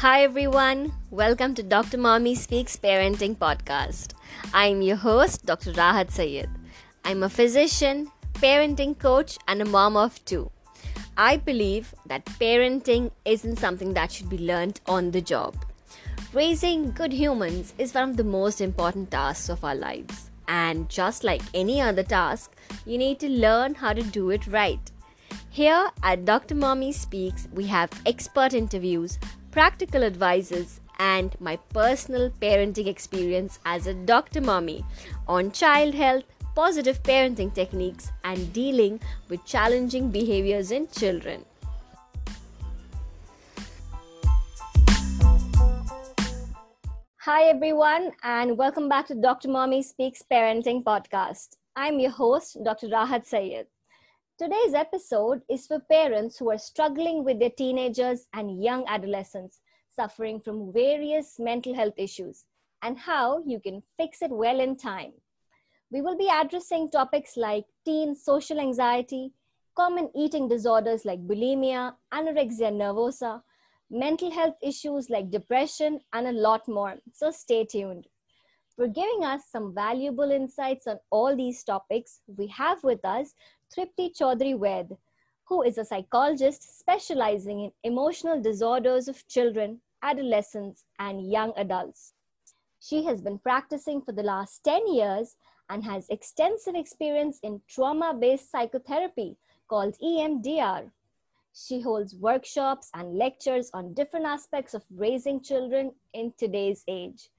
Hi everyone, welcome to Dr. Mommy Speaks Parenting Podcast. I'm your host, Dr. Rahat Sayed. I'm a physician, parenting coach, and a mom of two. I believe that parenting isn't something that should be learned on the job. Raising good humans is one of the most important tasks of our lives. And just like any other task, you need to learn how to do it right. Here at Dr. Mommy Speaks, we have expert interviews practical advices, and my personal parenting experience as a doctor mommy on child health, positive parenting techniques, and dealing with challenging behaviors in children. Hi, everyone, and welcome back to Dr. Mommy Speaks Parenting Podcast. I'm your host, Dr. Rahat Sayed. Today's episode is for parents who are struggling with their teenagers and young adolescents suffering from various mental health issues and how you can fix it well in time. We will be addressing topics like teen social anxiety, common eating disorders like bulimia, anorexia nervosa, mental health issues like depression, and a lot more. So stay tuned. For giving us some valuable insights on all these topics, we have with us Tripti Chaudhary Ved, who is a psychologist specializing in emotional disorders of children, adolescents, and young adults. She has been practicing for the last 10 years and has extensive experience in trauma based psychotherapy called EMDR. She holds workshops and lectures on different aspects of raising children in today's age.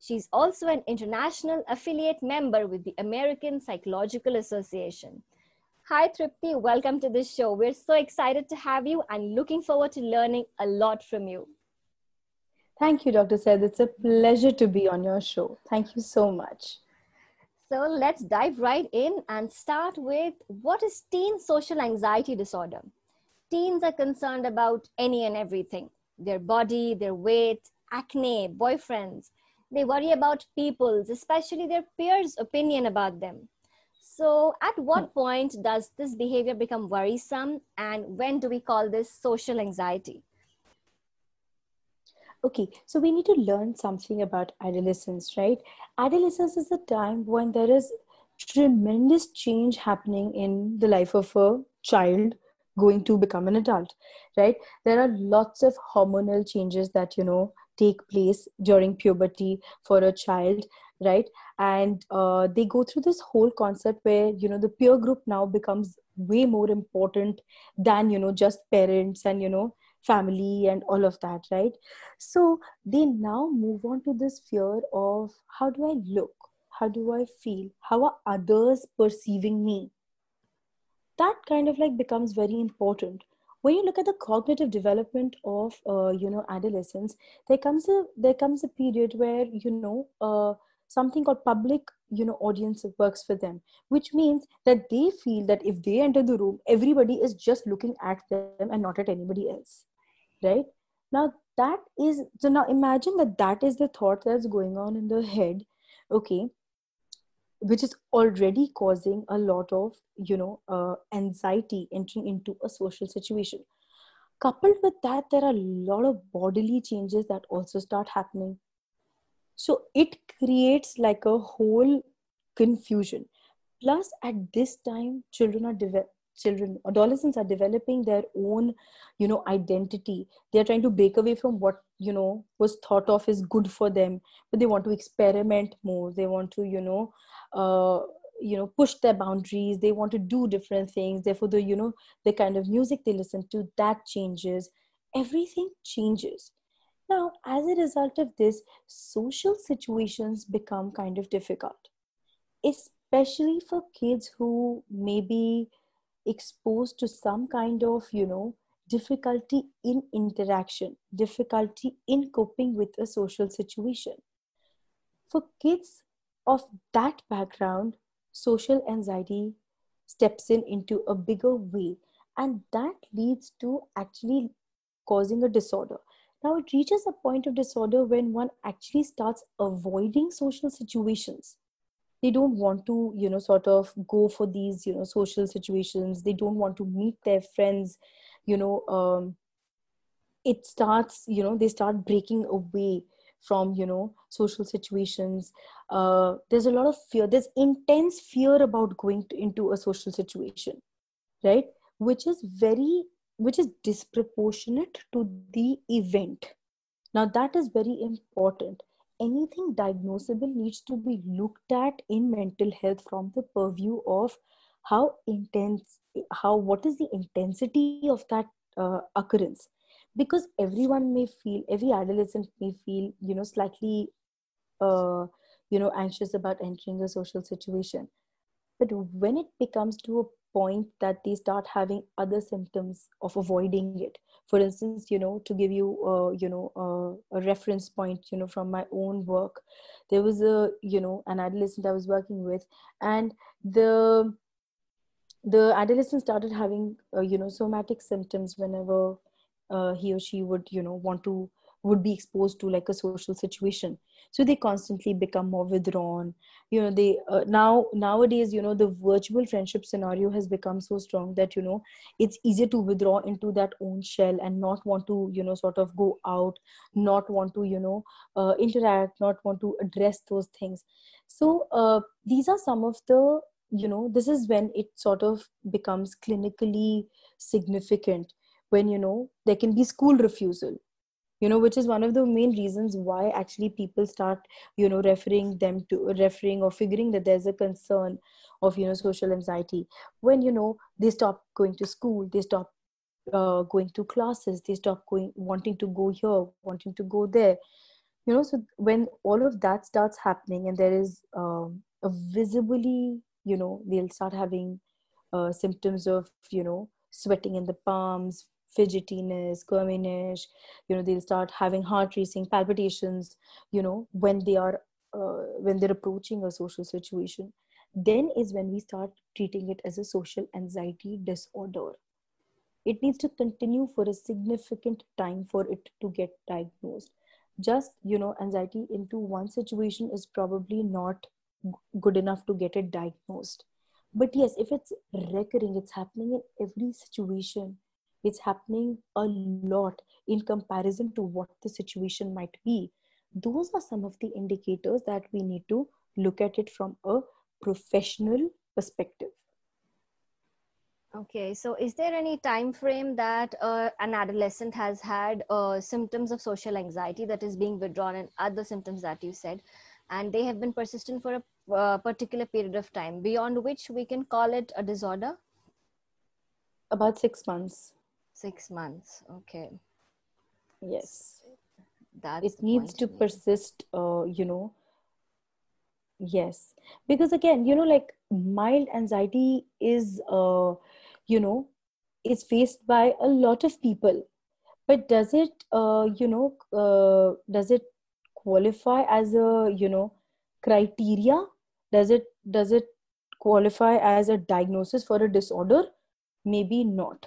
She's also an international affiliate member with the American Psychological Association. Hi, Tripti. Welcome to the show. We're so excited to have you and looking forward to learning a lot from you. Thank you, Dr. Sayed. It's a pleasure to be on your show. Thank you so much. So let's dive right in and start with what is teen social anxiety disorder? Teens are concerned about any and everything their body, their weight, acne, boyfriends. They worry about people's, especially their peers' opinion about them. So, at what point does this behavior become worrisome, and when do we call this social anxiety? Okay, so we need to learn something about adolescence, right? Adolescence is a time when there is tremendous change happening in the life of a child going to become an adult, right? There are lots of hormonal changes that, you know, take place during puberty for a child right? And uh, they go through this whole concept where you know the peer group now becomes way more important than you know just parents and you know family and all of that right? So they now move on to this fear of how do i look? How do i feel? How are others perceiving me? That kind of like becomes very important. When you look at the cognitive development of uh, you know adolescence there comes a there comes a period where you know uh, something called public you know audience works for them which means that they feel that if they enter the room everybody is just looking at them and not at anybody else right? Now that is so now imagine that that is the thought that's going on in the head okay which is already causing a lot of you know uh, anxiety entering into a social situation. Coupled with that there are a lot of bodily changes that also start happening so it creates like a whole confusion. Plus at this time children are developing children adolescents are developing their own you know identity. They are trying to break away from what you know was thought of as good for them. But they want to experiment more. They want to you know uh, you know push their boundaries. They want to do different things. Therefore the you know the kind of music they listen to that changes. Everything changes now as a result of this social situations become kind of difficult especially for kids who may be exposed to some kind of you know difficulty in interaction difficulty in coping with a social situation. For kids of that background social anxiety steps in into a bigger way and that leads to actually causing a disorder now it reaches a point of disorder when one actually starts avoiding social situations. They don't want to you know sort of go for these you know social situations. They don't want to meet their friends you know um, it starts you know they start breaking away from you know social situations. Uh, there's a lot of fear. There's intense fear about going to, into a social situation right? Which is very which is disproportionate to the event. Now that is very important. Anything diagnosable needs to be looked at in mental health from the purview of how intense how what is the intensity of that uh, occurrence. Because everyone may feel every adolescent may feel you know slightly uh, you know anxious about entering a social situation. But when it becomes to a point that they start having other symptoms of avoiding it. For instance you know to give you uh, you know uh, a reference point you know from my own work there was a you know an adolescent i was working with and the the adolescent started having uh, you know somatic symptoms whenever uh, he or she would you know want to would be exposed to like a social situation. So they constantly become more withdrawn. You know they uh, now nowadays you know the virtual friendship scenario has become so strong that you know it's easier to withdraw into that own shell and not want to you know sort of go out not want to you know uh, interact not want to address those things. So uh, these are some of the you know this is when it sort of becomes clinically significant when you know there can be school refusal you know which is one of the main reasons why actually people start you know referring them to referring or figuring that there's a concern of you know social anxiety. When you know they stop going to school they stop uh, going to classes they stop going wanting to go here wanting to go there. You know so when all of that starts happening and there is um, a visibly you know they'll start having uh, symptoms of you know sweating in the palms fidgetiness, squirminess, you know, they'll start having heart racing, palpitations, you know, when they are uh, when they're approaching a social situation. Then is when we start treating it as a social anxiety disorder. It needs to continue for a significant time for it to get diagnosed. Just, you know, anxiety into one situation is probably not good enough to get it diagnosed. But yes, if it's recurring, it's happening in every situation, it's happening a lot in comparison to what the situation might be. Those are some of the indicators that we need to look at it from a professional perspective. Okay so is there any time frame that uh, an adolescent has had uh, symptoms of social anxiety that is being withdrawn and other symptoms that you said and they have been persistent for a uh, particular period of time beyond which we can call it a disorder? About 6 months six months. Okay. Yes. That it needs to persist uh, you know. Yes. Because again you know like mild anxiety is uh, you know is faced by a lot of people. But does it uh, you know uh, does it qualify as a you know criteria? Does it does it qualify as a diagnosis for a disorder? Maybe not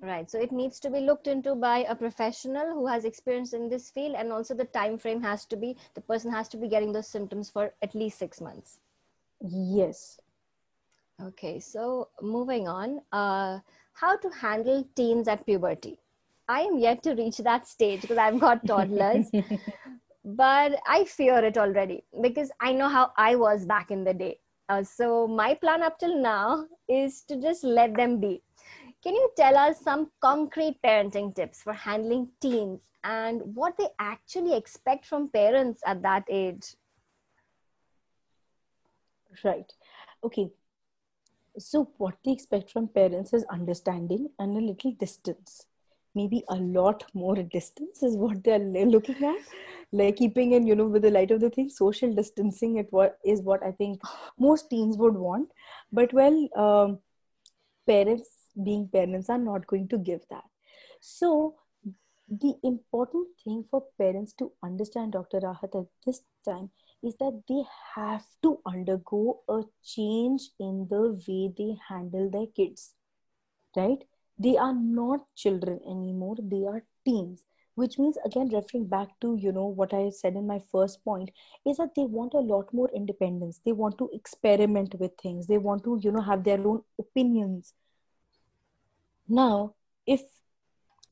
right so it needs to be looked into by a professional who has experience in this field and also the time frame has to be the person has to be getting those symptoms for at least six months. Yes. Okay so moving on uh, how to handle teens at puberty. I am yet to reach that stage because i've got toddlers but i fear it already because i know how i was back in the day. Uh, so my plan up till now is to just let them be can you tell us some concrete parenting tips for handling teens and what they actually expect from parents at that age? Right. Okay. So, what they expect from parents is understanding and a little distance. Maybe a lot more distance is what they're looking at. Like keeping in, you know, with the light of the thing, social distancing it what is what I think most teens would want. But well, um, parents being parents are not going to give that. So the important thing for parents to understand dr rahat at this time is that they have to undergo a change in the way they handle their kids right? They are not children anymore. They are teens which means again referring back to you know what i said in my first point is that they want a lot more independence. They want to experiment with things. They want to you know have their own opinions now if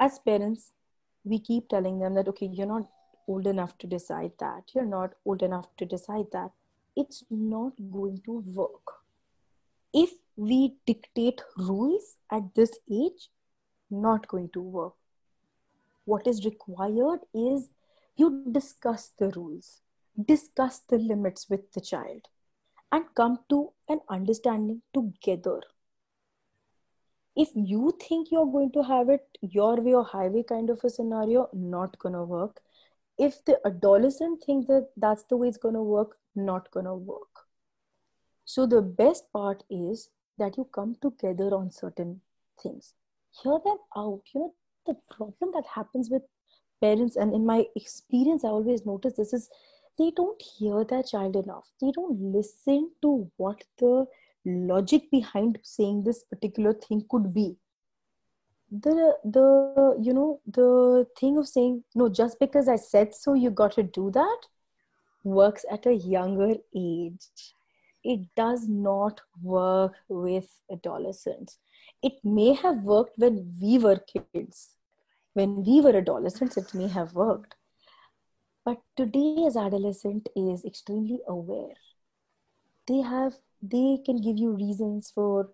as parents we keep telling them that okay you're not old enough to decide that you're not old enough to decide that it's not going to work. If we dictate rules at this age not going to work. What is required is you discuss the rules discuss the limits with the child and come to an understanding together if you think you're going to have it your way or highway kind of a scenario not gonna work. If the adolescent thinks that that's the way it's gonna work not gonna work. So the best part is that you come together on certain things. Hear them out. You know the problem that happens with parents and in my experience i always notice this is they don't hear their child enough. They don't listen to what the logic behind saying this particular thing could be. The the you know the thing of saying no just because i said so you got to do that works at a younger age. It does not work with adolescents. It may have worked when we were kids. When we were adolescents it may have worked. But today's adolescent is extremely aware. They have they can give you reasons for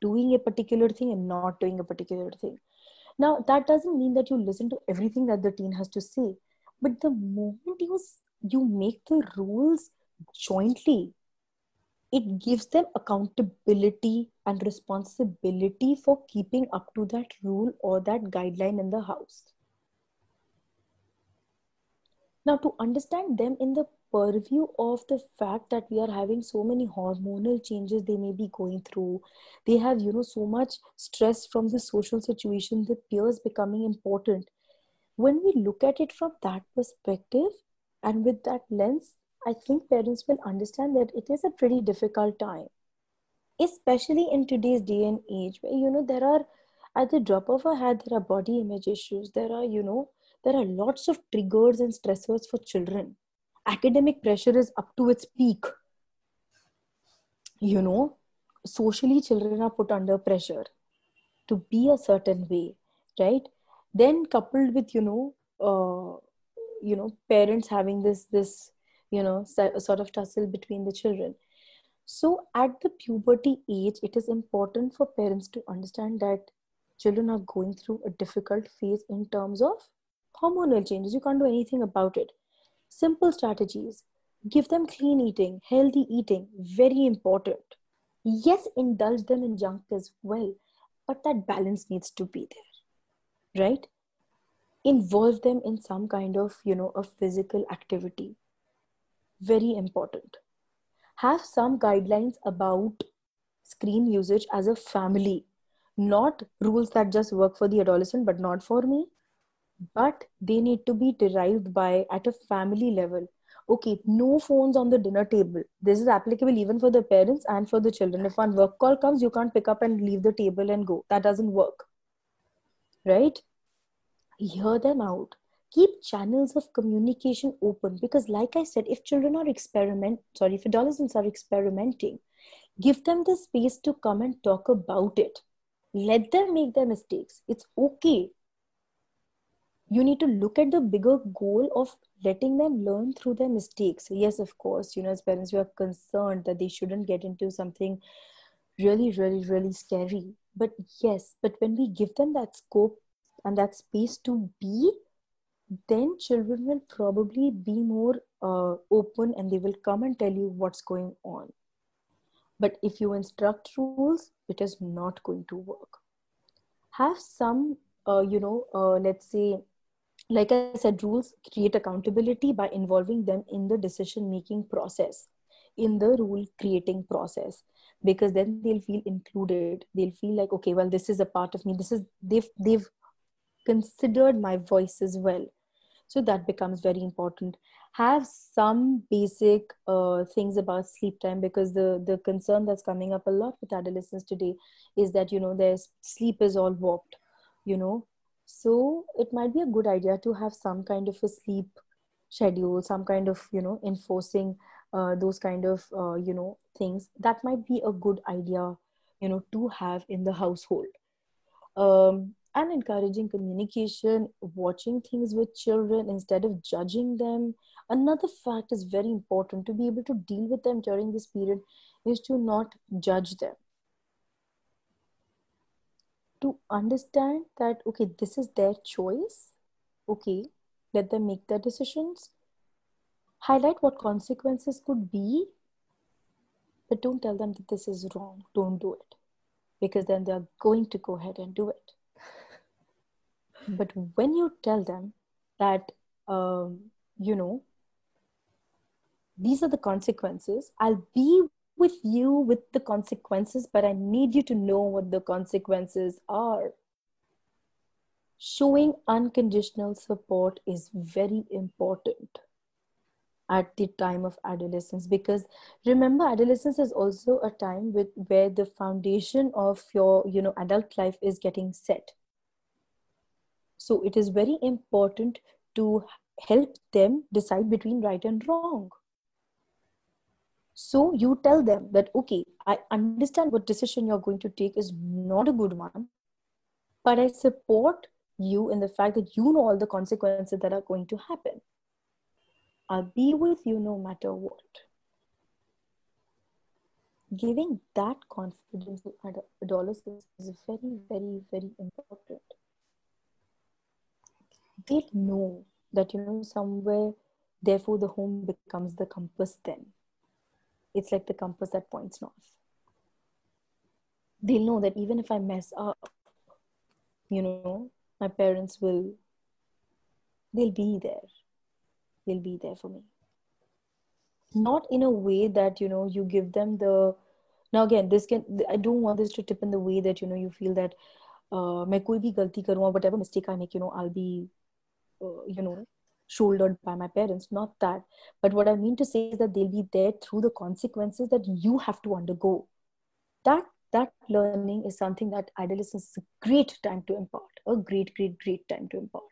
doing a particular thing and not doing a particular thing. Now that doesn't mean that you listen to everything that the teen has to say but the moment you you make the rules jointly it gives them accountability and responsibility for keeping up to that rule or that guideline in the house. Now to understand them in the purview of the fact that we are having so many hormonal changes they may be going through. They have you know so much stress from the social situation the peers becoming important. When we look at it from that perspective and with that lens i think parents will understand that it is a pretty difficult time especially in today's day and age where you know there are at the drop of a hat there are body image issues there are you know there are lots of triggers and stressors for children academic pressure is up to its peak. You know socially children are put under pressure to be a certain way right? Then coupled with you know uh, you know parents having this this you know sort of tussle between the children. So at the puberty age it is important for parents to understand that children are going through a difficult phase in terms of hormonal changes. You can't do anything about it Simple strategies. Give them clean eating, healthy eating, very important. Yes, indulge them in junk as well, but that balance needs to be there, right? Involve them in some kind of, you know, a physical activity. Very important. Have some guidelines about screen usage as a family, not rules that just work for the adolescent but not for me but they need to be derived by at a family level. Okay no phones on the dinner table. This is applicable even for the parents and for the children. If one work call comes you can't pick up and leave the table and go. That doesn't work. Right? Hear them out. Keep channels of communication open because like i said if children are experiment sorry if adolescents are experimenting give them the space to come and talk about it. Let them make their mistakes. It's okay you need to look at the bigger goal of letting them learn through their mistakes. Yes of course you know as parents we are concerned that they shouldn't get into something really really really scary. But yes but when we give them that scope and that space to be then children will probably be more uh, open and they will come and tell you what's going on. But if you instruct rules it is not going to work. Have some uh, you know uh, let's say like I said, rules create accountability by involving them in the decision making process, in the rule creating process, because then they'll feel included. They'll feel like, okay, well, this is a part of me. This is they've they've considered my voice as well. So that becomes very important. Have some basic uh, things about sleep time because the the concern that's coming up a lot with adolescents today is that you know their sleep is all warped. You know, so it might be a good idea to have some kind of a sleep schedule some kind of you know enforcing uh, those kind of uh, you know things. That might be a good idea you know to have in the household. Um, and encouraging communication watching things with children instead of judging them. Another fact is very important to be able to deal with them during this period is to not judge them to understand that okay this is their choice okay let them make their decisions highlight what consequences could be but don't tell them that this is wrong don't do it because then they're going to go ahead and do it. But when you tell them that um, you know these are the consequences i'll be with you with the consequences but i need you to know what the consequences are showing unconditional support is very important at the time of adolescence because remember adolescence is also a time with where the foundation of your you know adult life is getting set so it is very important to help them decide between right and wrong. So you tell them that, okay, I understand what decision you're going to take is not a good one, but I support you in the fact that you know all the consequences that are going to happen. I'll be with you no matter what. Giving that confidence to adolescents is very, very, very important they know that you know somewhere therefore the home becomes the compass then it's like the compass that points north they know that even if i mess up you know my parents will they'll be there they'll be there for me not in a way that you know you give them the now again this can i don't want this to tip in the way that you know you feel that uh, मैं कोई भी गलती करूँ whatever mistake I make you know I'll be uh, you know shouldered by my parents not that. But what i mean to say is that they'll be there through the consequences that you have to undergo. That that learning is something that adolescence is a great time to impart a great great great time to impart.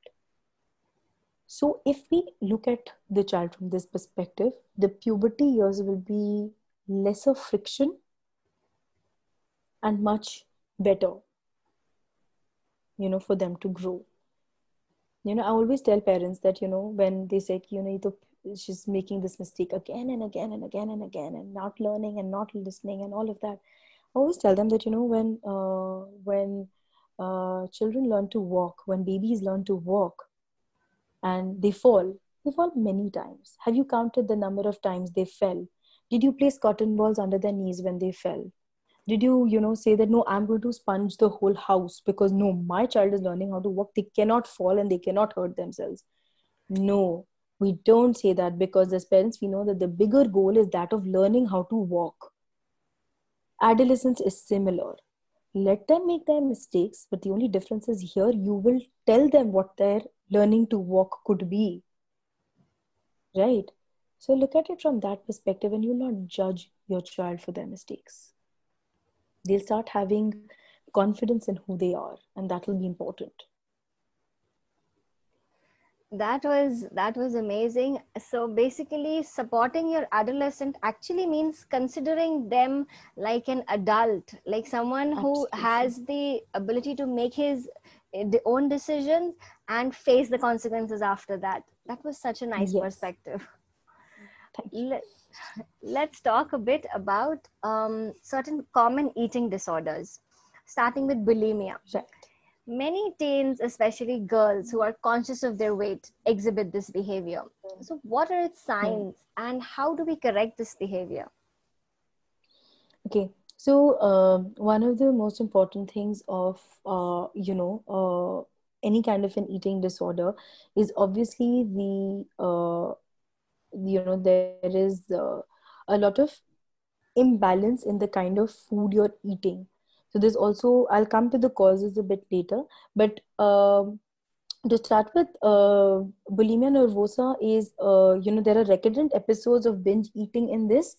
So if we look at the child from this perspective the puberty years will be lesser friction and much better you know for them to grow you know i always tell parents that you know when they say you know she's making this mistake again and again and again and again and not learning and not listening and all of that. I always tell them that you know when uh, when uh, children learn to walk when babies learn to walk and they fall they fall many times. Have you counted the number of times they fell? Did you place cotton balls under their knees when they fell did you you know say that no i'm going to sponge the whole house because no my child is learning how to walk. They cannot fall and they cannot hurt themselves. No we don't say that because as parents we know that the bigger goal is that of learning how to walk. Adolescence is similar. Let them make their mistakes but the only difference is here you will tell them what their learning to walk could be. Right? So look at it from that perspective and you'll not judge your child for their mistakes they'll start having confidence in who they are and that will be important. That was that was amazing. So basically supporting your adolescent actually means considering them like an adult like someone Absolutely. who has the ability to make his eh, the own decisions and face the consequences after that. That was such a nice yes. perspective let's talk a bit about um, certain common eating disorders, starting with bulimia. Right. Many teens, especially girls who are conscious of their weight, exhibit this behavior. So, what are its signs and how do we correct this behavior? Okay, so uh, one of the most important things of uh, you know uh, any kind of an eating disorder is obviously the uh, you know there is uh, a lot of imbalance in the kind of food you're eating. So there's also i'll come to the causes a bit later but um, to start with uh, bulimia nervosa is uh, you know there are recurrent episodes of binge eating in this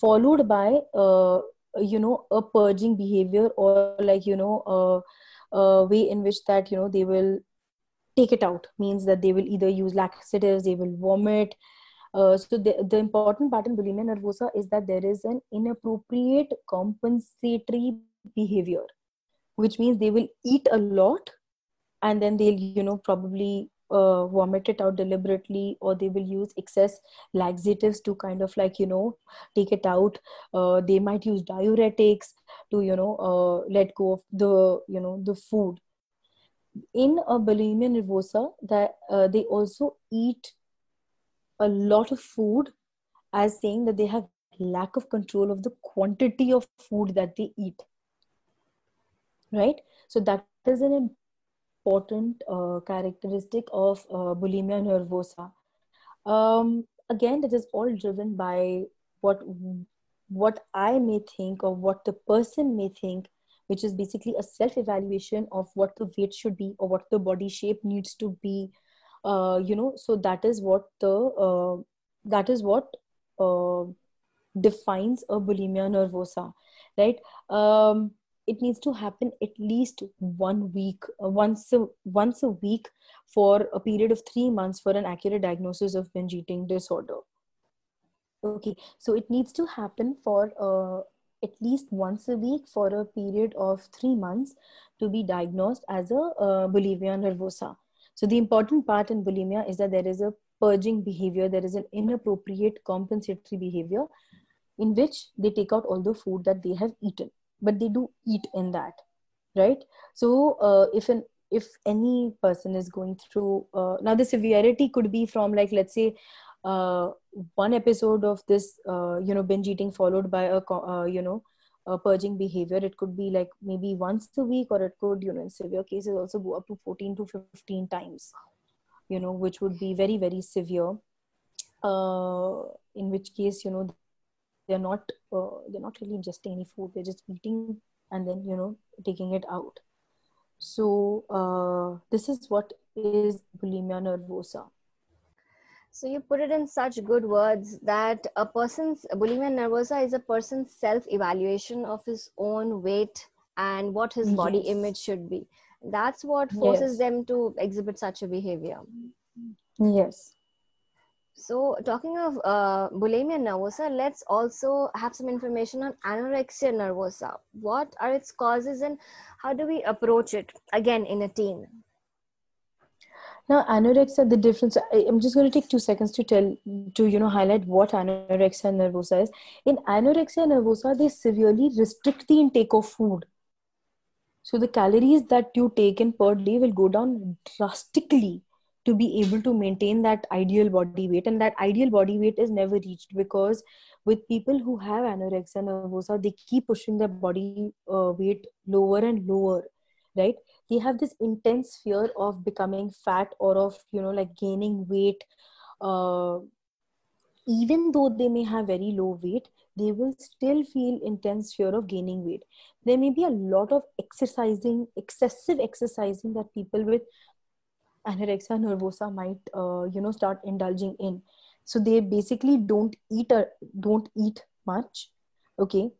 followed by uh, you know a purging behavior or like you know a, a way in which that you know they will take it out. Means that they will either use laxatives they will vomit uh, so the, the important part in bulimia nervosa is that there is an inappropriate compensatory behavior, which means they will eat a lot and then they'll you know probably uh, vomit it out deliberately or they will use excess laxatives to kind of like you know take it out. Uh, they might use diuretics to you know uh, let go of the you know the food. In a bulimia nervosa that uh, they also eat a lot of food as saying that they have lack of control of the quantity of food that they eat right? So that is an important uh, characteristic of uh, bulimia nervosa. Um, again it is all driven by what what i may think or what the person may think which is basically a self evaluation of what the weight should be or what the body shape needs to be uh, you know so that is what the uh, that is what uh, defines a bulimia nervosa right? Um, it needs to happen at least one week uh, once a, once a week for a period of 3 months for an accurate diagnosis of binge eating disorder. Okay so it needs to happen for uh, at least once a week for a period of 3 months to be diagnosed as a uh, bulimia nervosa so the important part in bulimia is that there is a purging behavior there is an inappropriate compensatory behavior in which they take out all the food that they have eaten but they do eat in that right? So uh, if an if any person is going through uh, now the severity could be from like let's say uh, one episode of this uh, you know binge eating followed by a uh, you know a purging behavior it could be like maybe once a week or it could you know in severe cases also go up to 14 to 15 times you know which would be very very severe. Uh, in which case you know they're not uh, they're not really ingesting any food they're just eating and then you know taking it out. So uh, this is what is bulimia nervosa so you put it in such good words that a person's bulimia nervosa is a person's self evaluation of his own weight and what his body yes. image should be that's what forces yes. them to exhibit such a behavior yes so, talking of uh, bulimia nervosa, let's also have some information on anorexia nervosa. What are its causes and how do we approach it again in a teen? Now, anorexia, the difference. I'm just going to take two seconds to tell to you know highlight what anorexia nervosa is. In anorexia nervosa, they severely restrict the intake of food. So the calories that you take in per day will go down drastically to be able to maintain that ideal body weight and that ideal body weight is never reached because with people who have anorexia nervosa they keep pushing their body uh, weight lower and lower right? They have this intense fear of becoming fat or of you know like gaining weight. Uh, even though they may have very low weight they will still feel intense fear of gaining weight. There may be a lot of exercising excessive exercising that people with anorexia nervosa might uh, you know start indulging in. So they basically don't eat or don't eat much okay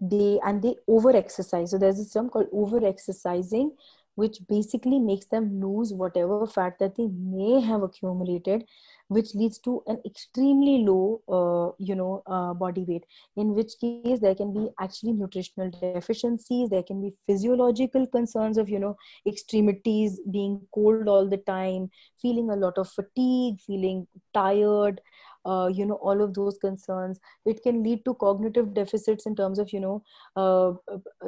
they and they over exercise so there's a term called over exercising which basically makes them lose whatever fat that they may have accumulated which leads to an extremely low uh, you know uh, body weight in which case there can be actually nutritional deficiencies there can be physiological concerns of you know extremities being cold all the time feeling a lot of fatigue feeling tired uh, you know all of those concerns. It can lead to cognitive deficits in terms of you know uh,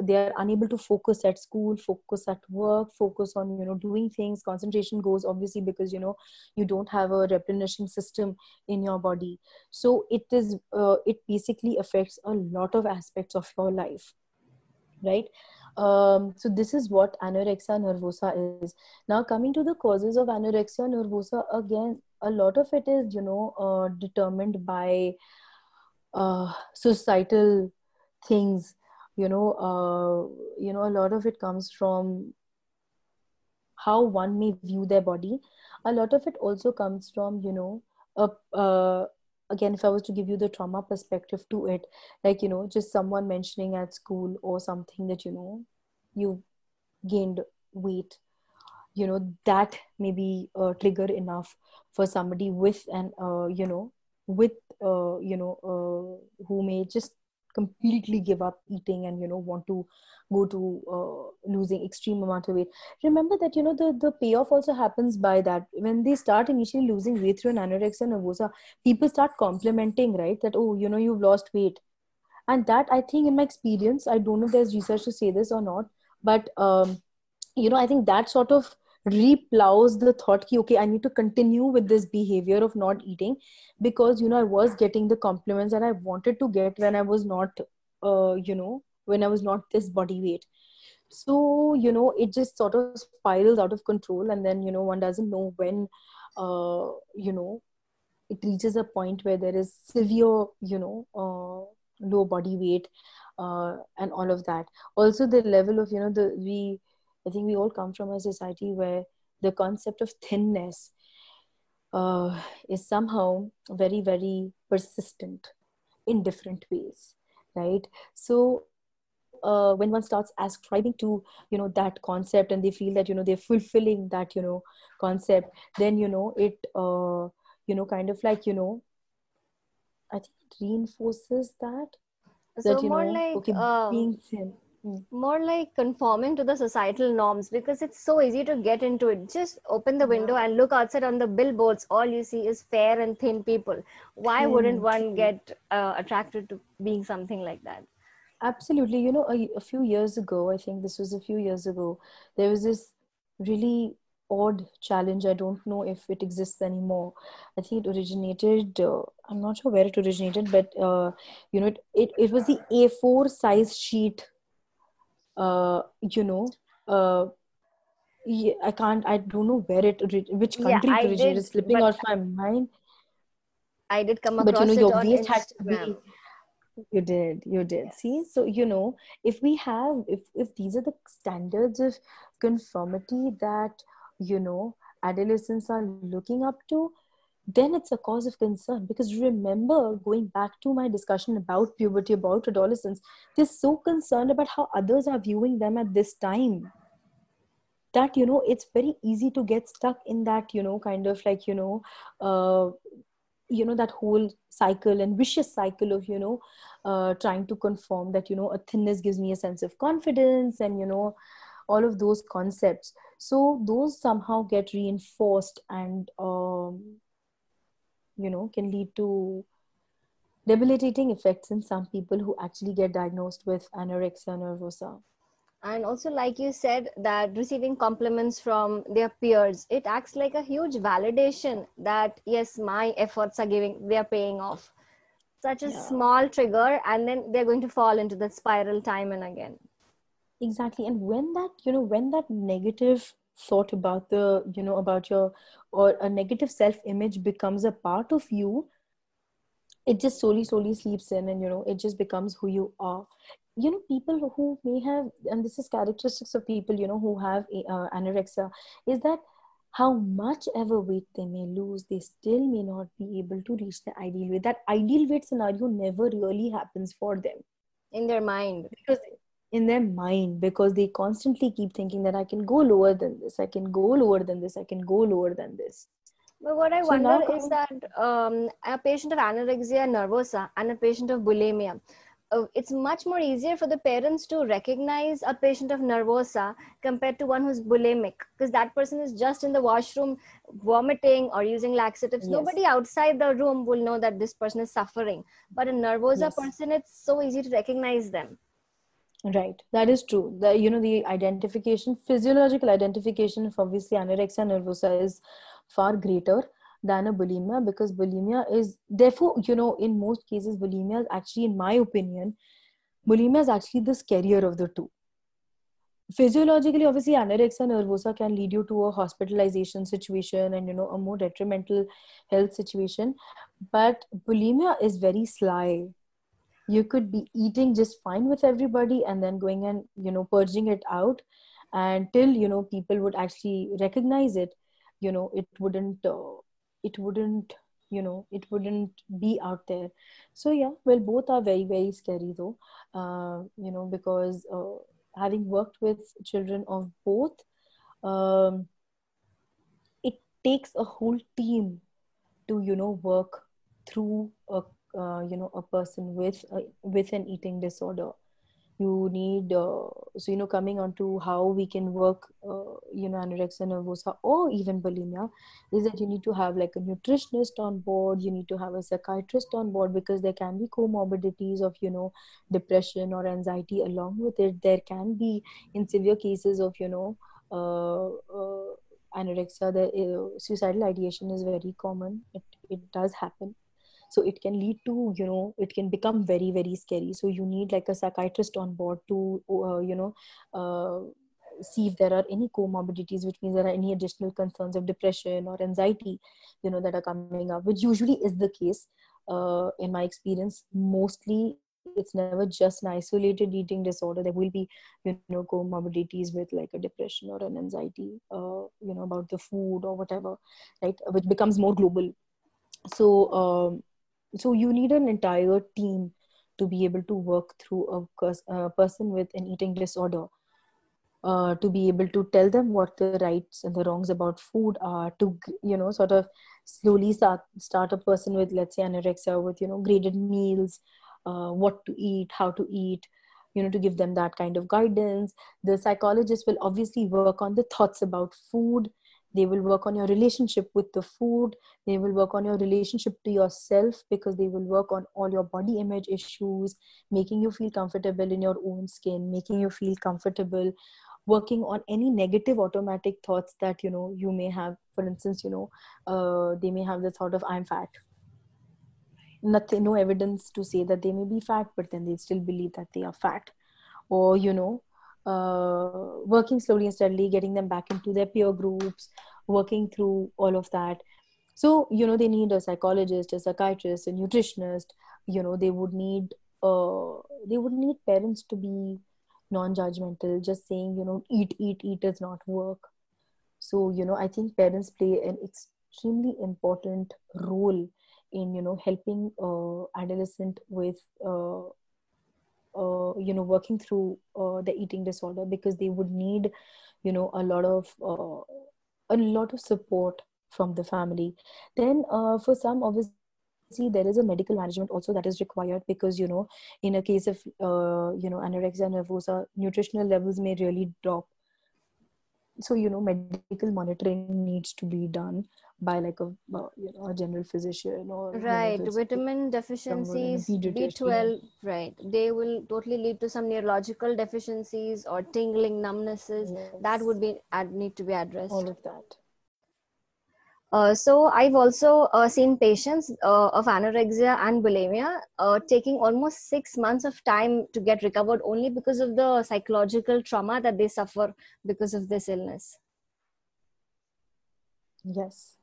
they are unable to focus at school focus at work focus on you know doing things. Concentration goes obviously because you know you don't have a replenishing system in your body. So it is uh, it basically affects a lot of aspects of your life right? Um, so this is what anorexia nervosa is. Now coming to the causes of anorexia nervosa again a lot of it is you know uh, determined by uh, societal things you know uh, you know a lot of it comes from how one may view their body. A lot of it also comes from you know a, uh, again if i was to give you the trauma perspective to it like you know just someone mentioning at school or something that you know you gained weight you know that may be a trigger enough for somebody with an uh, you know with uh, you know uh, who may just completely give up eating and you know want to go to uh, losing extreme amount of weight. Remember that you know the the payoff also happens by that. When they start initially losing weight through an anorexia nervosa people start complimenting right? That oh you know you've lost weight. And that i think in my experience i don't know if there's research to say this or not but um, you know i think that sort of replows the thought ki, okay i need to continue with this behavior of not eating because you know i was getting the compliments that i wanted to get when i was not uh, you know when i was not this body weight. So you know it just sort of spirals out of control and then you know one doesn't know when uh, you know it reaches a point where there is severe you know uh, low body weight uh, and all of that. Also the level of you know the we I think we all come from a society where the concept of thinness uh, is somehow very, very persistent in different ways, right? So uh, when one starts ascribing to you know that concept and they feel that you know they're fulfilling that you know concept, then you know it uh, you know kind of like you know I think it reinforces that. So that, you more know, like okay, uh, being thin more like conforming to the societal norms because it's so easy to get into it just open the window Yeah. and look outside on the billboards all you see is fair and thin people why wouldn't one get uh, attracted to being something like that Absolutely. You know, a, a few years ago, I think this was a few years ago, there was this really odd challenge. I don't know if it exists anymore. I think it originated, uh, I'm not sure where it originated, but, uh, you know, it, it, it was the A4 size sheet, uh, you know, uh, yeah, I can't, I don't know where it, which yeah country it originated, it's slipping off my mind. i did come But, you know, across it your on waist had to be You did, you did. See, so you know, if we have, if if these are the standards of conformity that you know adolescents are looking up to, then it's a cause of concern. Because remember, going back to my discussion about puberty, about adolescence, they're so concerned about how others are viewing them at this time that you know it's very easy to get stuck in that you know kind of like you know uh, you know that whole cycle and vicious cycle of you know uh, trying to conform that you know a thinness gives me a sense of confidence and you know all of those concepts so those somehow get reinforced and um, you know can lead to debilitating effects in some people who actually get diagnosed with anorexia nervosa. And also like you said that receiving compliments from their peers it acts like a huge validation that yes my efforts are giving they are paying off. Such a yeah. small trigger and then they're going to fall into the spiral time and again. Exactly. And when that you know when that negative thought about the you know about your or a negative self image becomes a part of you it just slowly slowly sleeps in and you know it just becomes who you are. You know people who may have and this is characteristics of people you know who have uh, anorexia is that how much ever weight they may lose they still may not be able to reach the ideal weight. That ideal weight scenario never really happens for them. In their mind. Because in their mind because they constantly keep thinking that i can go lower than this i can go lower than this i can go lower than this. But what i so wonder now is that um, a patient of anorexia nervosa and a patient of bulimia uh, it's much more easier for the parents to recognize a patient of nervosa compared to one who's bulimic because that person is just in the washroom vomiting or using laxatives. Yes. Nobody outside the room will know that this person is suffering. But a nervosa yes. person it's so easy to recognize them right. That is true. The you know the identification physiological identification of obviously anorexia nervosa is far greater than a bulimia because bulimia is therefore you know in most cases bulimia is actually in my opinion bulimia is actually the scarier of the two. Physiologically obviously anorexia nervosa can lead you to a hospitalization situation and you know a more detrimental health situation but bulimia is very sly you could be eating just fine with everybody and then going and you know purging it out. Until you know people would actually recognize it you know it wouldn't uh, it wouldn't you know it wouldn't be out there. So yeah well both are very very scary though. Uh, you know because uh, having worked with children of both um, it takes a whole team to you know work through a, uh, you know a person with uh, with an eating disorder. You need uh, so you know coming on to how we can work uh, you know anorexia nervosa or even bulimia is that you need to have like a nutritionist on board. You need to have a psychiatrist on board because there can be comorbidities of you know depression or anxiety along with it. There can be in severe cases of you know anorexia the suicidal ideation is very common. It, it does happen so it can lead to you know it can become very very scary. So you need like a psychiatrist on board to uh, you know uh, see if there are any comorbidities which means there are any additional concerns of depression or anxiety you know that are coming up which usually is the case uh, in my experience. Mostly it's never just an isolated eating disorder. There will be you know comorbidities with like a depression or an anxiety uh, you know about the food or whatever right which becomes more global. So um, so you need an entire team to be able to work through a, a person with an eating disorder uh, to be able to tell them what the rights and the wrongs about food are to you know sort of slowly start start a person with let's say anorexia with you know graded meals uh, what to eat how to eat you know to give them that kind of guidance. The psychologist will obviously work on the thoughts about food they will work on your relationship with the food they will work on your relationship to yourself because they will work on all your body image issues making you feel comfortable in your own skin making you feel comfortable working on any negative automatic thoughts that you know you may have. For instance you know uh, they may have the thought of i'm fat. Nothing no evidence to say that they may be fat but then they still believe that they are fat. Or you know uh, working slowly and steadily, getting them back into their peer groups, working through all of that. So, you know, they need a psychologist, a psychiatrist, a nutritionist. You know, they would need uh, they would need parents to be non-judgmental. Just saying, you know, eat, eat, eat does not work. So, you know, I think parents play an extremely important role in you know helping uh, adolescent with uh, you know working through uh, the eating disorder because they would need you know a lot of uh, a lot of support from the family. Then uh, for some obviously there is a medical management also that is required because you know in a case of uh, you know anorexia nervosa nutritional levels may really drop so you know medical monitoring needs to be done by like a you know a general physician or right vitamin deficiencies b12 right. They will totally lead to some neurological deficiencies or tingling numbnesses. Yes. that would be need to be addressed. All of that uh, so I've also uh, seen patients uh, of anorexia and bulimia uh, taking almost six months of time to get recovered only because of the psychological trauma that they suffer because of this illness. Yes,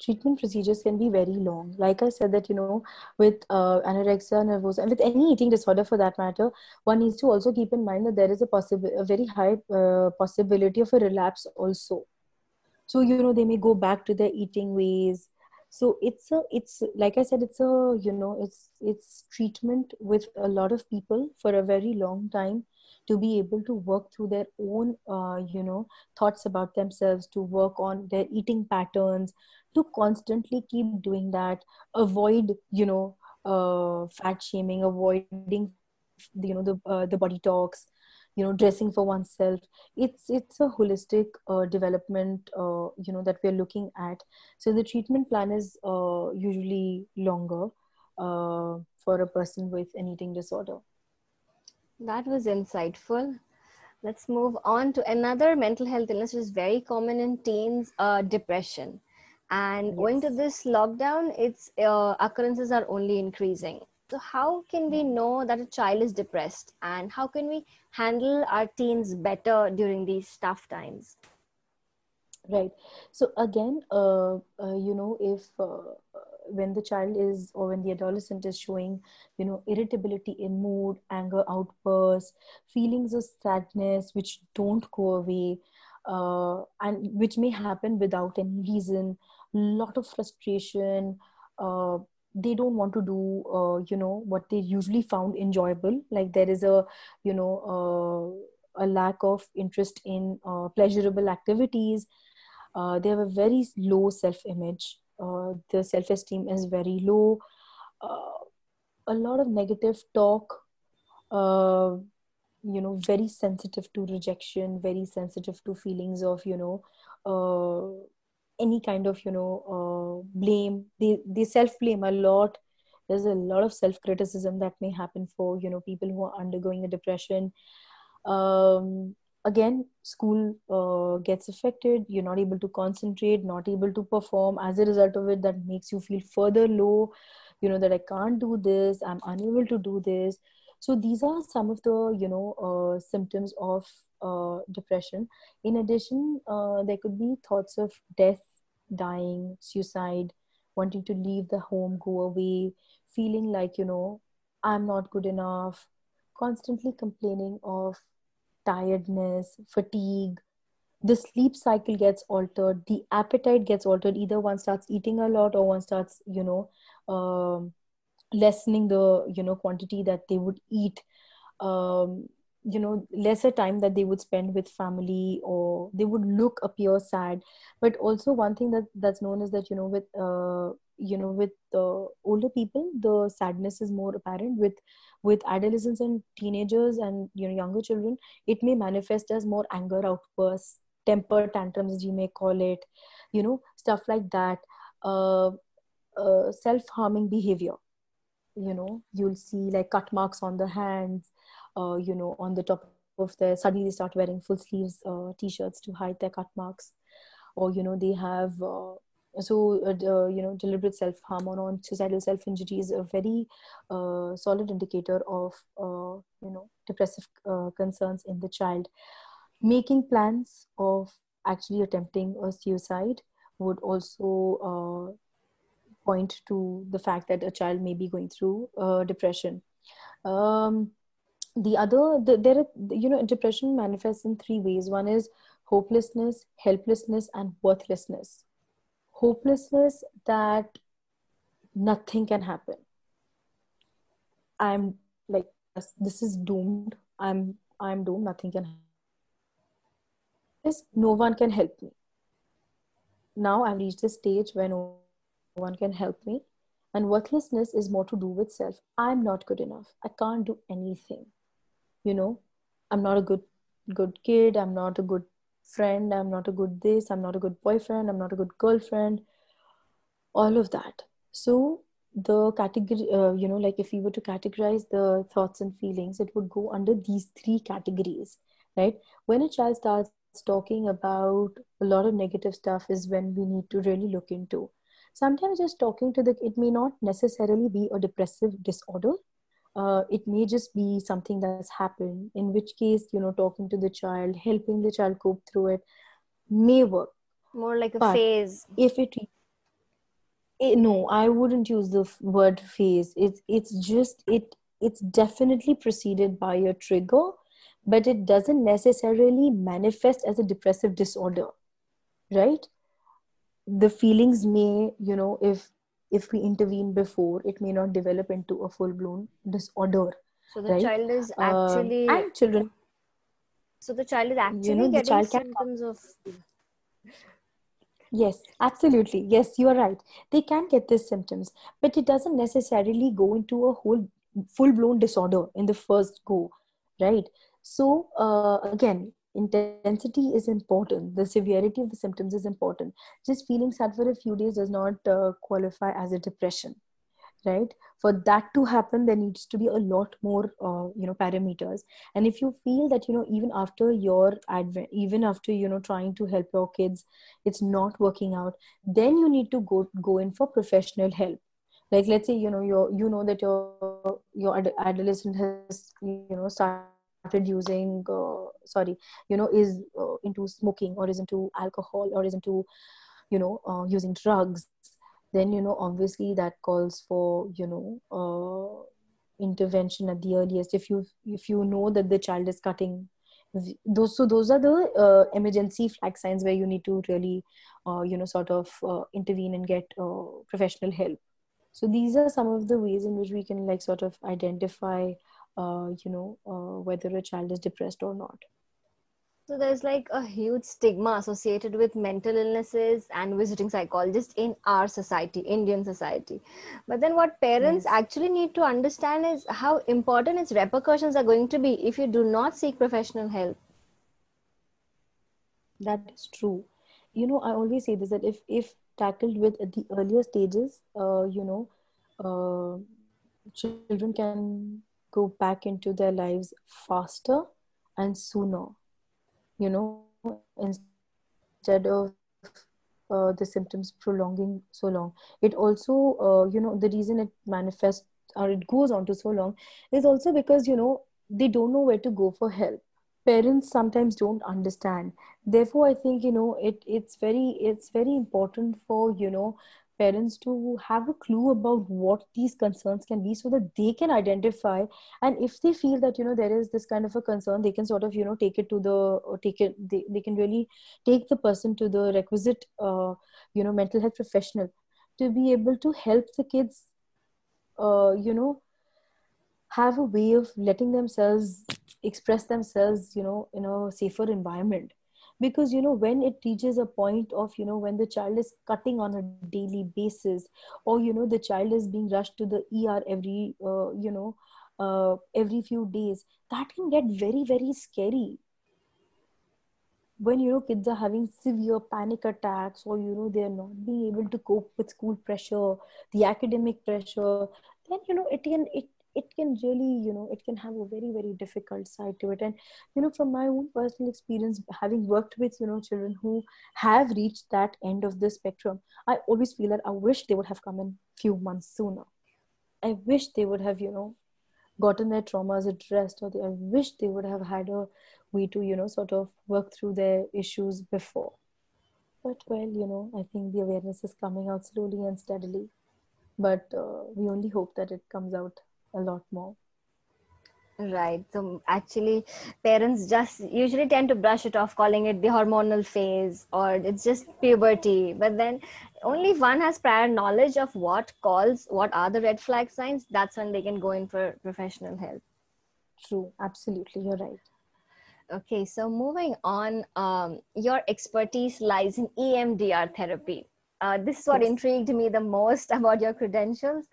treatment procedures can be very long. Like I said, that you know, with uh, anorexia nervosa and with any eating disorder for that matter, one needs to also keep in mind that there is a possible, a very high possibility of a relapse also so you know they may go back to their eating ways. So it's a it's like i said it's a you know it's it's treatment with a lot of people for a very long time to be able to work through their own uh, you know thoughts about themselves to work on their eating patterns to constantly keep doing that avoid you know uh, fat shaming avoiding you know the uh, the body talks you know dressing for oneself. It's it's a holistic uh, development uh, you know that we're looking at. So the treatment plan is uh, usually longer uh, for a person with an eating disorder. That was insightful. Let's move on to another mental health illness which is very common in teens uh, depression. And yes. owing to this lockdown its uh, occurrences are only increasing so, how can we know that a child is depressed and how can we handle our teens better during these tough times? Right. So, again, uh, uh, you know, if uh, when the child is or when the adolescent is showing, you know, irritability in mood, anger outbursts, feelings of sadness which don't go away, uh, and which may happen without any reason, a lot of frustration, uh, they don't want to do uh, you know what they usually found enjoyable. Like there is a you know uh, a lack of interest in uh, pleasurable activities. Uh, they have a very low self image uh, the self esteem is very low. Uh, a lot of negative talk you know very sensitive to rejection very sensitive to feelings of you know any kind of you know uh, blame. They they self blame a lot. There's a lot of self criticism that may happen for you know people who are undergoing a depression. Um, again school uh, gets affected. You're not able to concentrate not able to perform. As a result of it that makes you feel further low. You know that i can't do this. I'm unable to do this so these are some of the you know uh, symptoms of uh, depression. In addition uh, there could be thoughts of death dying suicide wanting to leave the home go away feeling like you know i'm not good enough constantly complaining of tiredness fatigue. The sleep cycle gets altered. The appetite gets altered. Either one starts eating a lot or one starts you know um, lessening the you know quantity that they would eat um, you know lesser time that they would spend with family or they would look appear sad. But also one thing that that's known is that you know with uh, you know with the older people the sadness is more apparent. With with adolescents and teenagers and you know younger children it may manifest as more anger outbursts temper tantrums as you may call it you know stuff like that uh, uh, self-harming behavior you know you'll see like cut marks on the hands uh, you know on the top of their suddenly they start wearing full sleeves uh, t-shirts to hide their cut marks. Or you know they have uh, so uh, you know deliberate self-harm or non-suicidal self-injury is a very uh, solid indicator of uh, you know depressive uh, concerns in the child. Making plans of actually attempting a suicide would also uh, point to the fact that a child may be going through uh, depression. Um, the other the, there are you know depression manifests in three ways. One is hopelessness helplessness and worthlessness. Hopelessness that nothing can happen. I'm like this is doomed. I'm i'm doomed. Nothing can happen. No one can help me. Now i've reached the stage where no one can help me. And worthlessness is more to do with self. I'm not good enough. I can't do anything. You know i'm not a good good kid. I'm not a good friend. I'm not a good this. I'm not a good boyfriend. I'm not a good girlfriend. All of that. So the category uh, you know like if we were to categorize the thoughts and feelings it would go under these three categories right? When a child starts talking about a lot of negative stuff is when we need to really look into sometimes just talking to the it may not necessarily be a depressive disorder. Uh, it may just be something that's happened in which case you know talking to the child helping the child cope through it may work. More like a but phase. if it, it no i wouldn't use the word phase. It's it's just it it's definitely preceded by a trigger but it doesn't necessarily manifest as a depressive disorder right the feelings may you know if if we intervene before it may not develop into a full blown disorder so the right? child is uh, actually uh, and children. So the child is actually you know, getting child symptoms of yes absolutely. Yes you are right. They can get these symptoms but it doesn't necessarily go into a whole full blown disorder in the first go right? So uh, again intensity is important. The severity of the symptoms is important. Just feeling sad for a few days does not uh, qualify as a depression right? For that to happen there needs to be a lot more uh, you know parameters. And if you feel that you know even after your advent even after you know trying to help your kids it's not working out then you need to go go in for professional help. Like let's say you know you you know that your your adolescent has you know started started using uh, sorry you know is uh, into smoking or is into alcohol or is into you know uh, using drugs then you know obviously that calls for you know uh, intervention at the earliest. If you if you know that the child is cutting those so those are the uh, emergency flag signs where you need to really uh, you know sort of intervene and get professional help. So these are some of the ways in which we can like sort of identify uh, you know uh, whether a child is depressed or not So there's like a huge stigma associated with mental illnesses and visiting psychologists in our society, Indian society. But then what parents yes. actually need to understand is how important its repercussions are going to be if you do not seek professional help. That is true. You know, I always say this that if if tackled with at the earlier stages, uh, you know, uh, children can go back into their lives faster and sooner you know instead of uh, the symptoms prolonging so long. It also uh, you know the reason it manifests or it goes on to so long is also because you know they don't know where to go for help. Parents sometimes don't understand. Therefore i think you know it it's very it's very important for you know parents to have a clue about what these concerns can be so that they can identify. And if they feel that you know there is this kind of a concern they can sort of you know take it to the or take it they, they can really take the person to the requisite uh, you know mental health professional to be able to help the kids uh, you know have a way of letting themselves express themselves you know in a safer environment because you know when it reaches a point of you know when the child is cutting on a daily basis or you know the child is being rushed to the er every uh, you know uh, every few days that can get very very scary. When you know kids are having severe panic attacks or you know they're not being able to cope with school pressure the academic pressure then you know it can it it can really you know it can have a very very difficult side to it. And you know from my own personal experience having worked with you know children who have reached that end of the spectrum i always feel that i wish they would have come in a few months sooner. I wish they would have you know gotten their traumas addressed or they, i wish they would have had a way to you know sort of work through their issues before. But well you know i think the awareness is coming out slowly and steadily. But uh, we only hope that it comes out a lot more. Right. So actually parents just usually tend to brush it off calling it the hormonal phase or it's just puberty. But then only if one has prior knowledge of what calls what are the red flag signs that's when they can go in for professional help. True. Absolutely you're right. Okay so moving on um, your expertise lies in emdr therapy. Uh, this is what yes. intrigued me the most about your credentials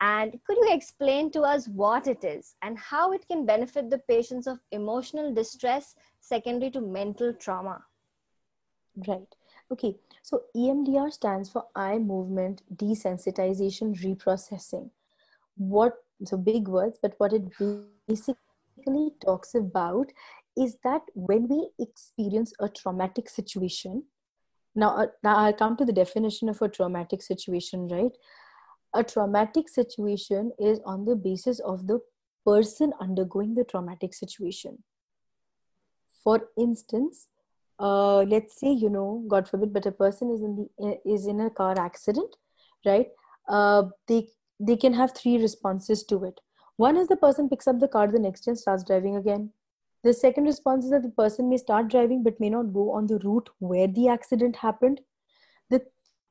and could you explain to us what it is and how it can benefit the patients of emotional distress secondary to mental trauma? Right. Okay. So EMDR stands for eye movement desensitization reprocessing. What, so big words, but what it basically talks about is that when we experience a traumatic situation, now, uh, now I'll come to the definition of a traumatic situation, right? A traumatic situation is on the basis of the person undergoing the traumatic situation. For instance uh, let's say you know god forbid but a person is in the is in a car accident right? Uh, they they can have three responses to it. One is the person picks up the car the next day and starts driving again. The second response is that the person may start driving but may not go on the route where the accident happened. The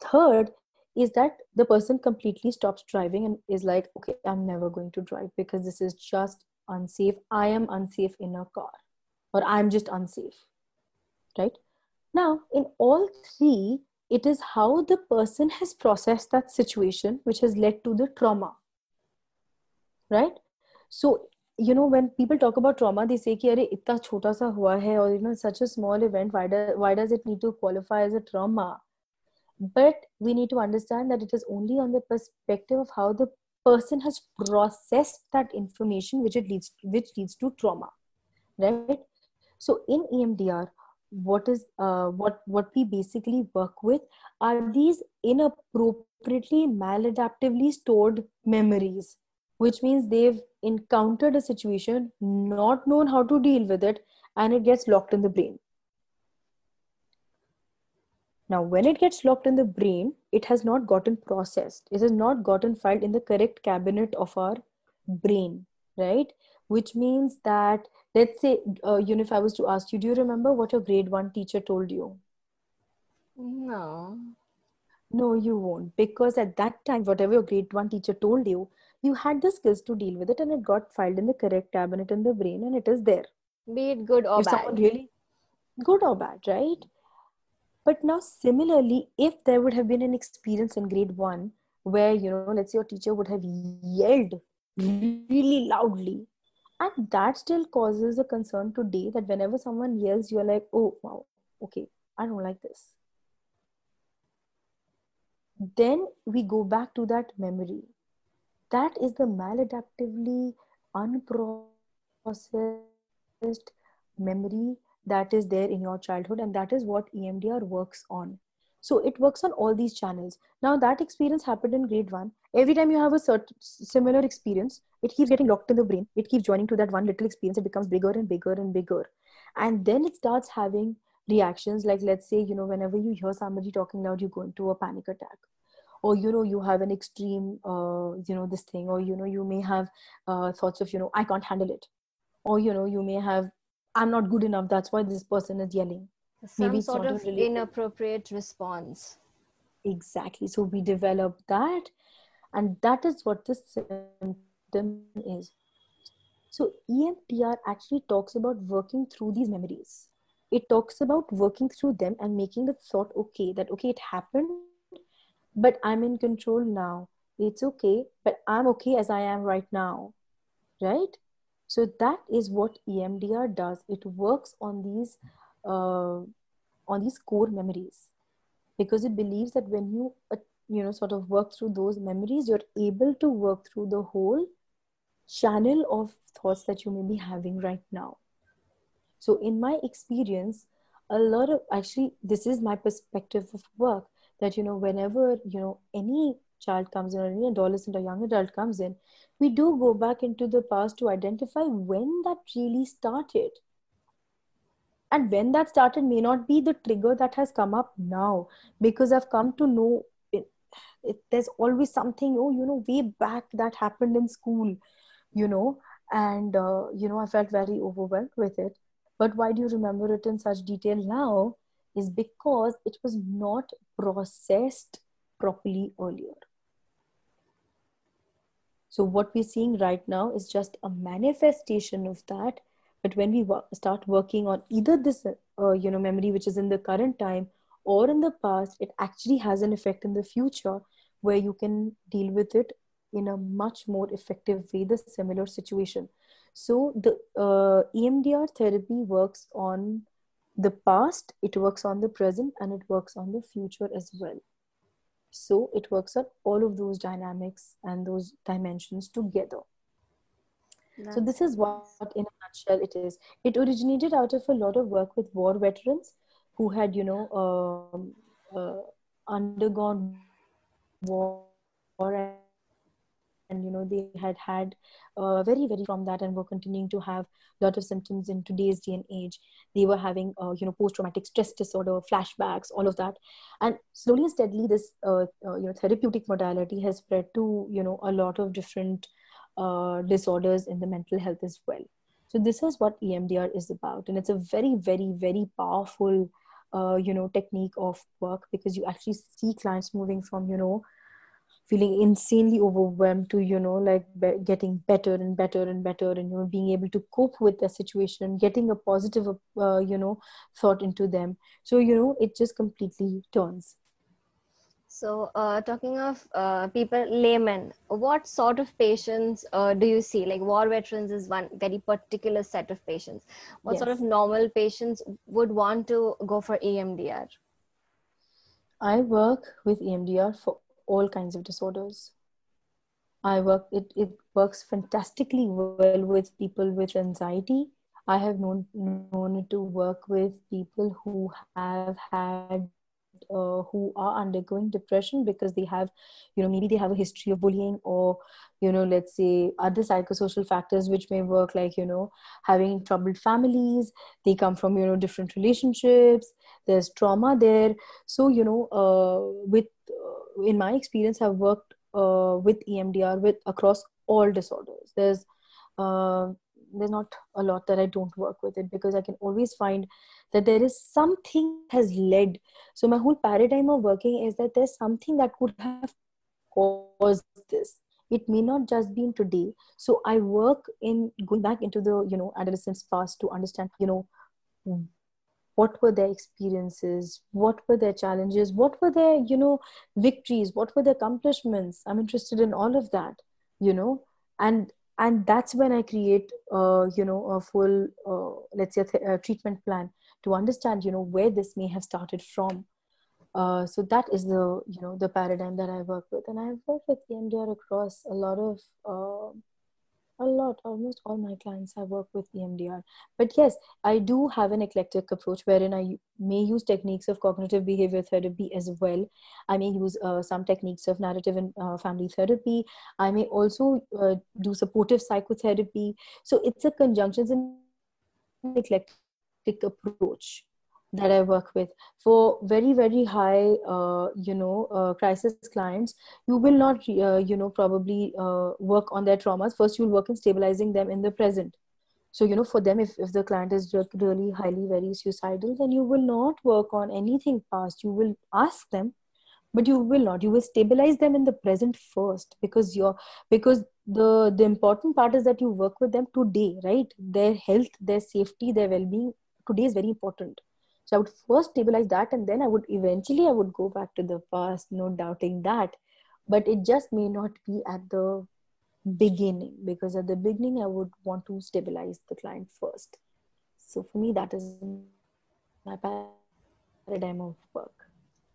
third is that the person completely stops driving and is like okay i'm never going to drive because this is just unsafe. I am unsafe in a car or i'm just unsafe right? Now in all three it is how the person has processed that situation which has led to the trauma right? So you know when people talk about trauma they say ki are chota sa hua hai or you know such a small event why, do, why does it need to qualify as a trauma? But we need to understand that it is only on the perspective of how the person has processed that information which it leads which leads to trauma right? So in emdr what is uh, what what we basically work with are these inappropriately maladaptively stored memories which means they've encountered a situation not known how to deal with it and it gets locked in the brain now, when it gets locked in the brain, it has not gotten processed. It has not gotten filed in the correct cabinet of our brain, right? Which means that, let's say, uh, you know, if I was to ask you, do you remember what your grade one teacher told you? No. No, you won't. Because at that time, whatever your grade one teacher told you, you had the skills to deal with it and it got filed in the correct cabinet in the brain and it is there. Be it good or if bad. Someone really, good or bad right but now similarly if there would have been an experience in grade 1 where you know let's say your teacher would have yelled really loudly and that still causes a concern today that whenever someone yells you're like oh wow okay i don't like this. Then we go back to that memory. That is the maladaptively unprocessed memory that is there in your childhood and that is what emdr works on. So it works on all these channels. Now that experience happened in grade 1 every time you have a certain similar experience it keeps getting locked in the brain. It keeps joining to that one little experience. It becomes bigger and bigger and bigger. And then it starts having reactions. Like let's say you know whenever you hear somebody talking loud you go into a panic attack. Or you know you have an extreme uh, you know this thing. Or you know you may have uh, thoughts of you know i can't handle it. Or you know you may have i'm not good enough. That's why this person is yelling. Some maybe sort of inappropriate response. Exactly. So we develop that and that is what the symptom is. So emdr actually talks about working through these memories. It talks about working through them and making the thought okay that okay it happened but i'm in control now. It's okay but i'm okay as i am right now. Right so that is what emdr does. It works on these uh, on these core memories. Because it believes that when you uh, you know sort of work through those memories you're able to work through the whole channel of thoughts that you may be having right now. So in my experience a lot of actually this is my perspective of work that you know whenever you know any child comes in or any adolescent or young adult comes in we do go back into the past to identify when that really started and when that started may not be the trigger that has come up now because i've come to know it, it, there's always something oh you know way back that happened in school you know and uh, you know i felt very overwhelmed with it but why do you remember it in such detail now is because it was not processed properly earlier. So, what we're seeing right now is just a manifestation of that. But when we start working on either this, uh, you know, memory which is in the current time or in the past, it actually has an effect in the future where you can deal with it in a much more effective way, the similar situation. So, the uh, EMDR therapy works on the past, it works on the present, and it works on the future as well. So it works on all of those dynamics and those dimensions together. That's so this is what, in a nutshell, it is. It originated out of a lot of work with war veterans who had, you know, um, uh, undergone war and you know they had had uh, very very from that and were continuing to have a lot of symptoms in today's day and age. They were having uh, you know post-traumatic stress disorder flashbacks all of that. And slowly and steadily this uh, uh you know therapeutic modality has spread to you know a lot of different uh, disorders in the mental health as well. So this is what emdr is about. And it's a very very very powerful uh, you know technique of work because you actually see clients moving from you know feeling insanely overwhelmed to you know like be- getting better and better and better and you know being able to cope with the situation and getting a positive uh, you know thought into them. So you know it just completely turns. So uh, talking of uh, people laymen what sort of patients uh, do you see? Like war veterans is one very particular set of patients. What yes. sort of normal patients would want to go for emdr i work with emdr for all kinds of disorders. I work it, it works fantastically well with people with anxiety. I have known known it to work with people who have had uh, who are undergoing depression because they have you know maybe they have a history of bullying or you know let's say other psychosocial factors which may work like you know having troubled families they come from you know different relationships there's trauma there so you know uh, with in my experience I have worked uh, with emdr with across all disorders. There's uh, there's not a lot that i don't work with it because i can always find that there is something has led. So my whole paradigm of working is that there's something that could have caused this. It may not just be in today. So i work in going back into the you know adolescence past to understand you know what were their experiences? What were their challenges? What were their you know victories? What were their accomplishments? I'm interested in all of that you know? And and that's when i create uh, you know a full uh, let's say a, th- a, treatment plan to understand you know where this may have started from. Uh, so that is the you know the paradigm that i work with. And i've worked with emdr across a lot of uh, a lot. Almost all my clients i work with emdr but yes i do have an eclectic approach wherein i may use techniques of cognitive behavior therapy as well. I may use uh, some techniques of narrative and uh, family therapy. I may also uh, do supportive psychotherapy. So it's a conjunction in eclectic approach that I work with. For very, very high, uh, you know, uh, crisis clients, you will not, uh, you know, probably uh, work on their traumas. First, you'll work in stabilizing them in the present. So, you know, for them, if, if the client is really highly, very suicidal, then you will not work on anything past. You will ask them, but you will not. You will stabilize them in the present first because you're, because the, the important part is that you work with them today, right? Their health, their safety, their well-being today is very important so i would first stabilize that and then i would eventually i would go back to the past no doubting that. But it just may not be at the beginning because at the beginning i would want to stabilize the client first. So for me that is my paradigm of work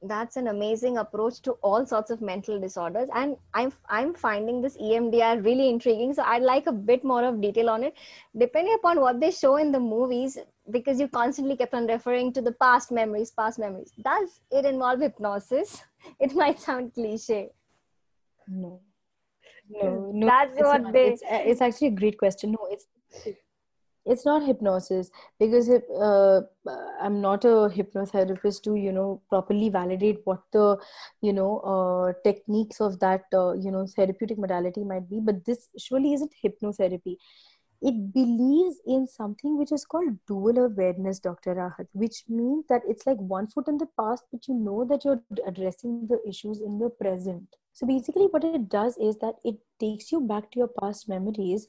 that's an amazing approach to all sorts of mental disorders. And i'm i'm finding this emdr really intriguing. So i'd like a bit more of detail on it. Depending upon what they show in the movies because you constantly kept on referring to the past memories past memories. Does it involve hypnosis? It might sound cliche. No. No no that's what not. they it's, uh, it's actually a great question. No it's it's not hypnosis because uh, i'm not a hypnotherapist to you know properly validate what the you know uh, techniques of that uh, you know therapeutic modality might be but this surely isn't hypnotherapy. It believes in something which is called dual awareness dr rahat which means that it's like one foot in the past but you know that you're addressing the issues in the present. So basically what it does is that it takes you back to your past memories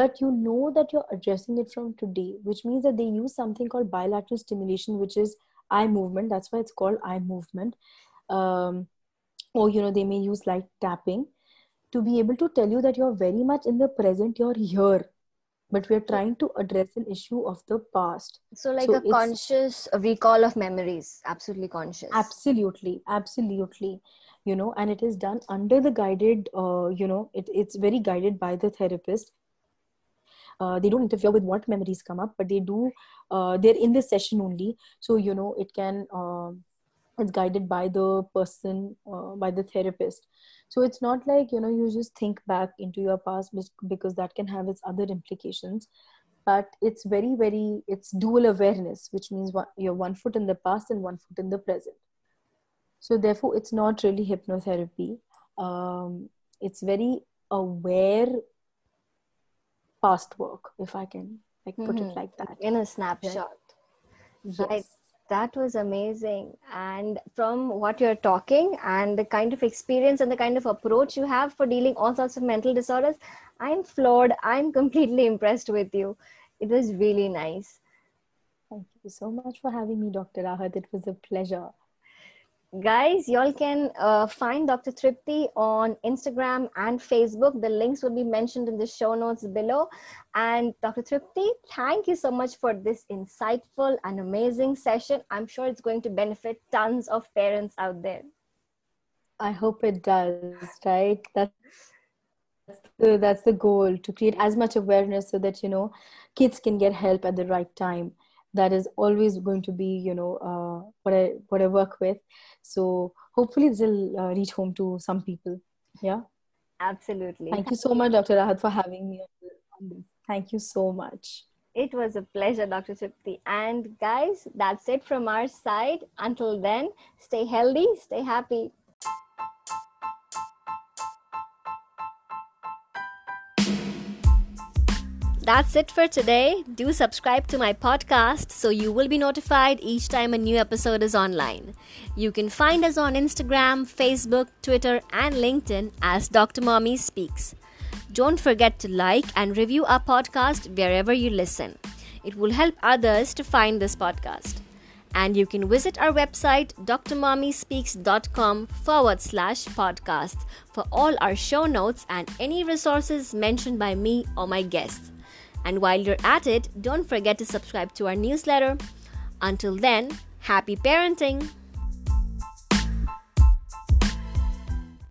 but you know that you're addressing it from today which means that they use something called bilateral stimulation which is eye movement. That's why it's called eye movement. Um, or you know they may use light tapping to be able to tell you that you're very much in the present you're here but we're trying to address an issue of the past. So like so a conscious recall of memories. Absolutely conscious. Absolutely. Absolutely. You know and it is done under the guided uh, you know it, it's very guided by the therapist uh, they don't interfere with what memories come up but they do uh, they're in this session only. So you know it can uh, it's guided by the person uh, by the therapist. So it's not like you know you just think back into your past because that can have its other implications. But it's very very it's dual awareness which means one, you're one foot in the past and one foot in the present. So therefore it's not really hypnotherapy. Um, it's very aware past work if i can like put mm-hmm. it like that. In a snapshot. Yes. I, that was amazing. And from what you're talking and the kind of experience and the kind of approach you have for dealing all sorts of mental disorders i'm floored. I'm completely impressed with you. It was really nice. Thank you so much for having me dr rahat it was a pleasure guys y'all can uh, find dr tripti on instagram and facebook. The links will be mentioned in the show notes below. And dr tripti thank you so much for this insightful and amazing session. I'm sure it's going to benefit tons of parents out there. I hope it does right? That's the, that's the goal to create as much awareness so that you know kids can get help at the right time that is always going to be you know uh, what i what i work with. So hopefully this will uh, reach home to some people. Yeah. Absolutely. Thank you so much dr rahat for having me on this. Thank you so much. It was a pleasure dr tripti. And guys that's it from our side. Until then stay healthy stay happy That's it for today. Do subscribe to my podcast so you will be notified each time a new episode is online. You can find us on Instagram, Facebook, Twitter, and LinkedIn as Dr. Mommy Speaks. Don't forget to like and review our podcast wherever you listen. It will help others to find this podcast. And you can visit our website, drmommyspeaks.com forward slash podcast, for all our show notes and any resources mentioned by me or my guests. And while you're at it, don't forget to subscribe to our newsletter. Until then, happy parenting!